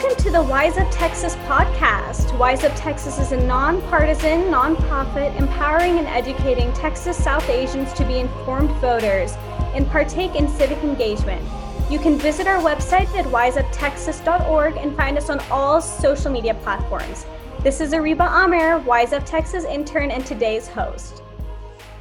Welcome to the Wise Up Texas podcast. Wise Up Texas is a nonpartisan, nonprofit, empowering and educating Texas South Asians to be informed voters and partake in civic engagement. You can visit our website at wiseuptexas.org and find us on all social media platforms. This is Ariba Amer, Wise Up Texas intern and today's host.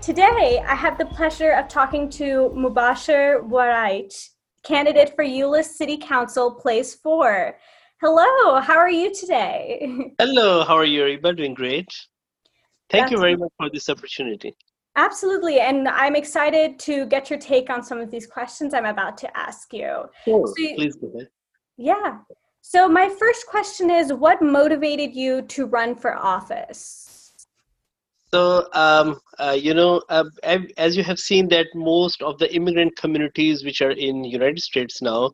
Today, I have the pleasure of talking to Mubashir Waraich, candidate for Euless City Council, Place 4. Hello, how are you today? Hello, how are you, Ariba? Doing great. Thank That's you very much for this opportunity. Absolutely, and I'm excited to get your take on some of these questions I'm about to ask you. Sure, so you, please go ahead. Yeah. So, my first question is what motivated you to run for office? So, um, uh, you know, uh, as you have seen that most of the immigrant communities which are in United States now,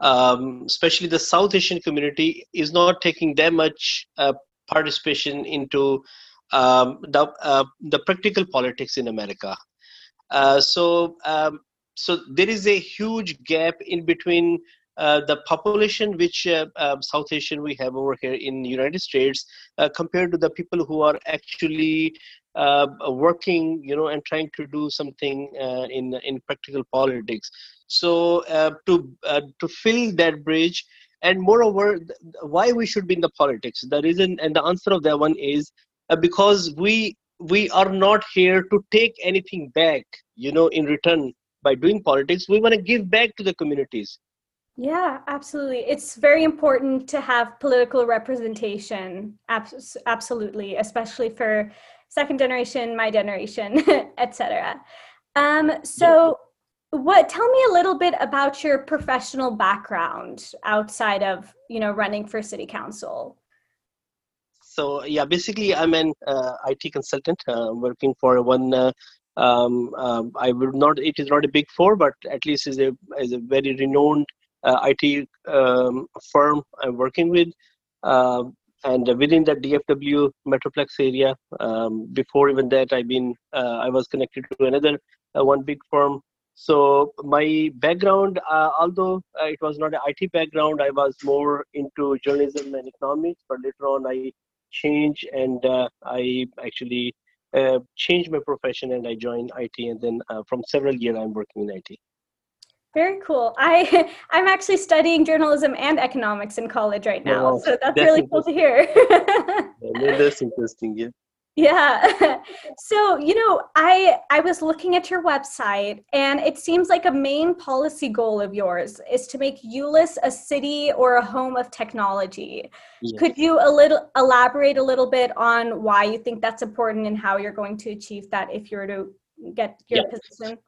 um, especially the South Asian community, is not taking that much uh, participation into um, the uh, the practical politics in America. Uh, so, um, so there is a huge gap in between uh, the population which uh, uh, South Asian we have over here in the United States uh, compared to the people who are actually uh, working, you know, and trying to do something in in practical politics. So uh, to uh, to fill that bridge, and moreover, why we should be in the politics. The reason and the answer of that one is uh, because we we are not here to take anything back, you know, in return by doing politics. We want to give back to the communities yeah, absolutely. It's very important to have political representation. Abs- absolutely, especially for second generation, my generation, etc. Um, so, what? Tell me a little bit about your professional background outside of you know running for city council. So yeah, basically, I'm an uh, IT consultant uh, working for one. Uh, um, um, I would not. It is not a big four, but at least is a is a very renowned uh, IT um, firm I'm working with. Um, and within that DFW Metroplex area, um, before even that, I've been uh, I was connected to another uh, one big firm. So my background, uh, although uh, it was not an IT background, I was more into journalism and economics. But later on, I changed and uh, I actually changed my profession and I joined IT. And then from several years, I'm working in IT. Very cool. I I'm actually studying journalism and economics in college right now, so that's, that's really cool to hear. yeah, that's interesting. Yeah. Yeah. So, you know, I I was looking at your website and it seems like a main policy goal of yours is to make Euless a city or a home of technology. Yes. Could you a little elaborate a little bit on why you think that's important and how you're going to achieve that if you were to get your yeah. position?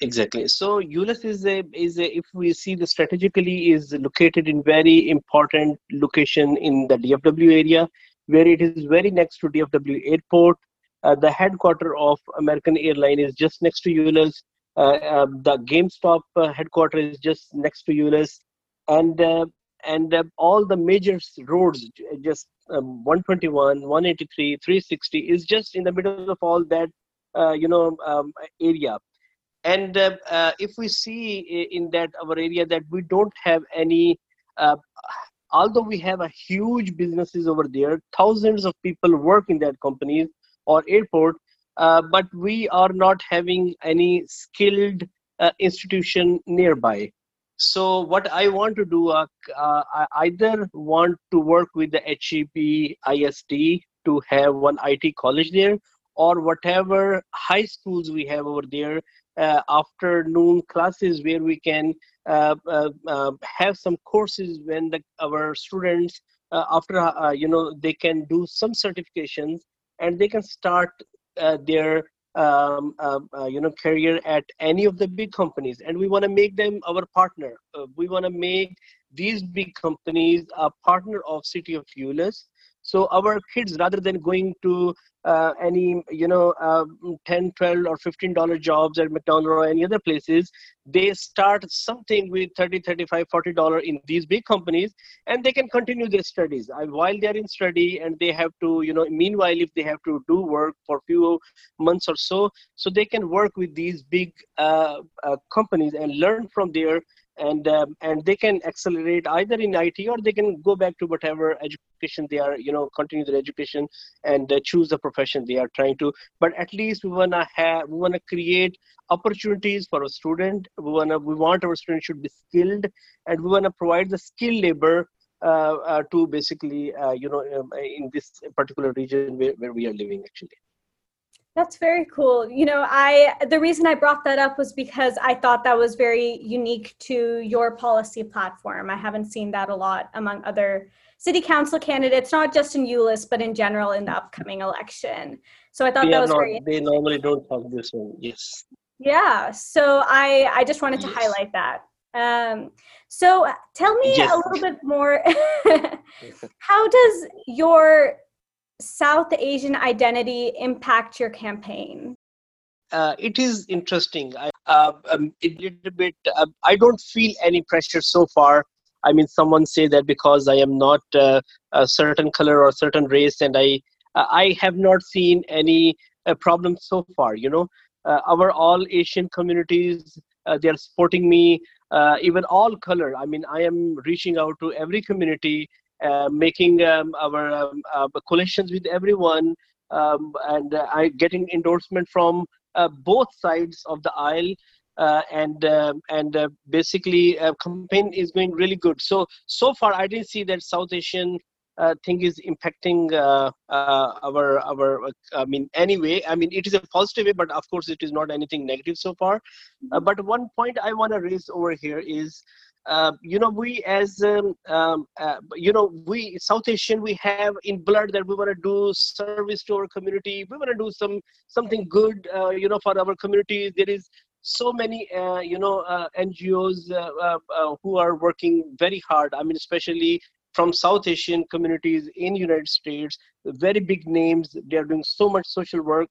Exactly. So Euless is a is a if we see the strategically is located in very important location in the DFW area where it is very next to DFW airport. Uh, the headquarter of American Airline is just next to Euless. Uh, uh, the GameStop uh, headquarters is just next to Euless, and uh, and uh, all the major roads, just um, 121, 183, 360, is just in the middle of all that, you know, um, area and if we see in that our area that we don't have any although we have a huge businesses over there thousands of people work in that companies or airport uh, but we are not having any skilled uh, institution nearby. So what i want to do uh, i either want to work with the HEB ISD to have one it college there or whatever high schools we have over there uh, afternoon classes where we can uh, uh, uh, have some courses when the, our students uh, after uh, you know they can do some certifications and they can start their um, you know career at any of the big companies. And we want to make them our partner. We want to make these big companies a partner of city of Euless so our kids rather than going to uh, any you know uh, 10 12 or 15 dollar jobs at mcdonald's or any other places they start something with 30 35 40 dollar in these big companies and they can continue their studies. While they're in study and they have to you know meanwhile if they have to do work for few months or so so they can work with these big uh, uh, companies and learn from there and um, and they can accelerate either in IT or they can go back to whatever education they are, you know, continue their education and uh, choose the profession they are trying to. But at least we wanna have, we wanna create opportunities for a student. We wanna, we want our students should be skilled, and we wanna provide the skilled labor uh, uh, to basically, uh, you know, um, in this particular region where, where we are living actually. That's very cool. You know, I the reason I brought that up was because I thought that was very unique to your policy platform. I haven't seen that a lot among other city council candidates, not just in Euless, but in general in the upcoming election. So I thought they that was not, very. They normally don't talk this one. Yes. Yeah. So I I just wanted to yes. highlight that. Um, so tell me yes. a little bit more. How does your South Asian identity impact your campaign? Uh, it is interesting. I, uh, um, a little bit. Uh, I don't feel any pressure so far. I mean, someone say that because I am not uh, a certain color or certain race, and I uh, I have not seen any uh, problem so far. You know, our all Asian communities they are supporting me. even all color. I mean, I am reaching out to every community making um, our um, uh, with everyone um, and uh, I getting endorsement from both sides of the aisle. Uh, and uh, and uh, basically campaign is going really good so so far i didn't see that south asian thing is impacting our our i mean anyway i mean it is a positive way but of course it is not anything negative so far mm-hmm. but one point i want to raise over here is uh, you know we as um, um, uh, you know we south asian we have in blood that we want to do service to our community. We want to do some something good uh, you know for our community. There is so many uh, you know uh, ngos who are working very hard. I mean especially from south asian communities in united states very big names they are doing so much social work.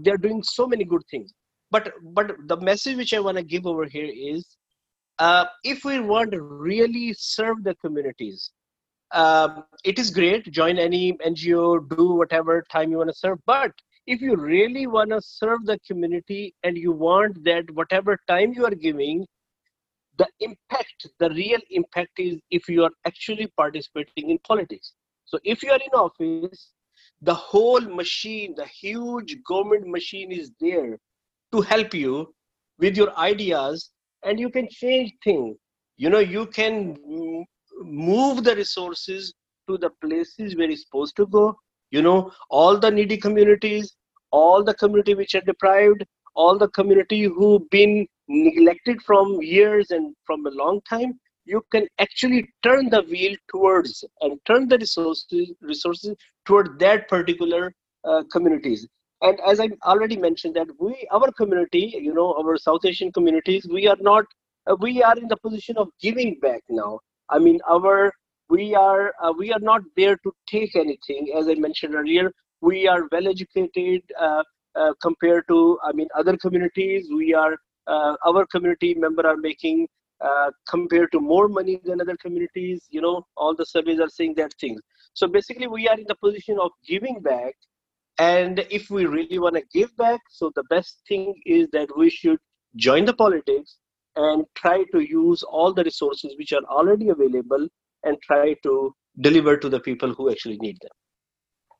They are doing so many good things. But but the message which i want to give over here is uh, if we want to really serve the communities, um, it is great. To join any NGO, do whatever time you want to serve. But if you really want to serve the community and you want that whatever time you are giving, the impact, the real impact is if you are actually participating in politics. So if you are in office, the whole machine, the huge government machine is there to help you with your ideas and you can change things. You know you can move the resources to the places where it's supposed to go. You know all the needy communities all the community which are deprived all the community who've been neglected from years and from a long time you can actually turn the wheel towards and turn the resources resources toward that particular uh, communities and as i already mentioned that we our community you know our south asian communities we are not uh, we are in the position of giving back now. I mean our we are uh, we are not there to take anything. As i mentioned earlier we are well educated uh, uh compared to i mean other communities. We are uh, our community member are making uh, compared to more money than other communities. You know all the surveys are saying that things so basically we are in the position of giving back and if we really want to give back, so the best thing is that we should join the politics and try to use all the resources which are already available and try to deliver to the people who actually need them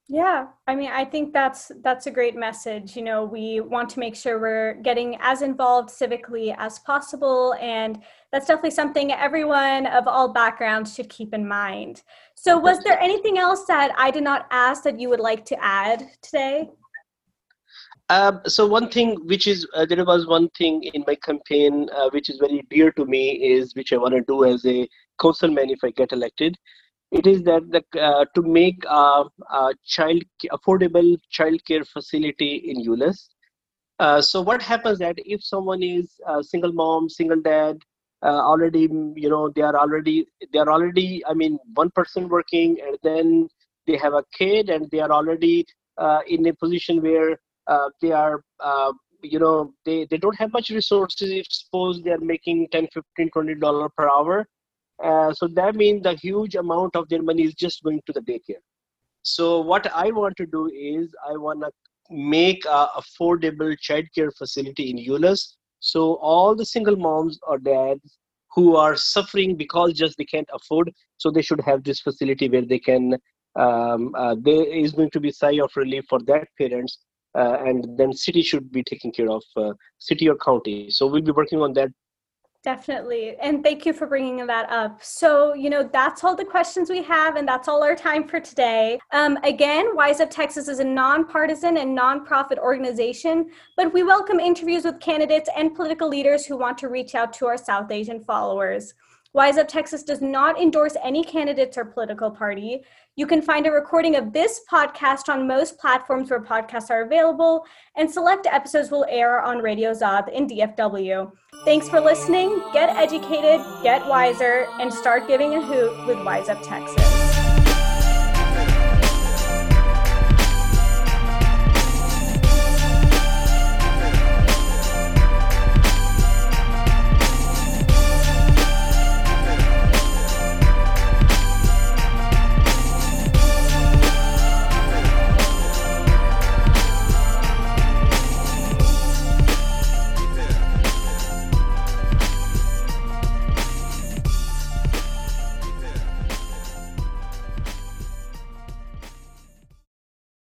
yeah i mean i think that's that's a great message you know we want to make sure we're getting as involved civically as possible and that's definitely something everyone of all backgrounds should keep in mind. So was there anything else that i did not ask that you would like to add today? Um, so one thing which is uh, there was one thing in my campaign uh, which is very dear to me is which i want to do as a councilman if i get elected it is that the, uh, to make a, a, child affordable child care facility in Euless. Uh, so what happens that if someone is a single mom, single dad, uh, already you know they are already they are already I mean one person working and then they have a kid and they are already uh, in a position where uh, they are uh, you know they, they don't have much resources if suppose they are making 10 15 20 dollar per hour uh, so that means the huge amount of their money is just going to the daycare. So what I want to do is I want to make a affordable childcare facility in Euless. So all the single moms or dads who are suffering because just they can't afford so they should have this facility where they can um, uh, there is going to be sigh of relief for that parents uh, and then city should be taking care of uh, city or county so we'll be working on that Definitely. And thank you for bringing that up. So, you know, that's all the questions we have, and that's all our time for today. Um, again, Wise Up Texas is a nonpartisan and nonprofit organization, but we welcome interviews with candidates and political leaders who want to reach out to our South Asian followers. Wise Up Texas does not endorse any candidates or political party. You can find a recording of this podcast on most platforms where podcasts are available, and select episodes will air on Radio Zab in DFW. Thanks for listening. Get educated, get wiser, and start giving a hoot with Wise Up Texas.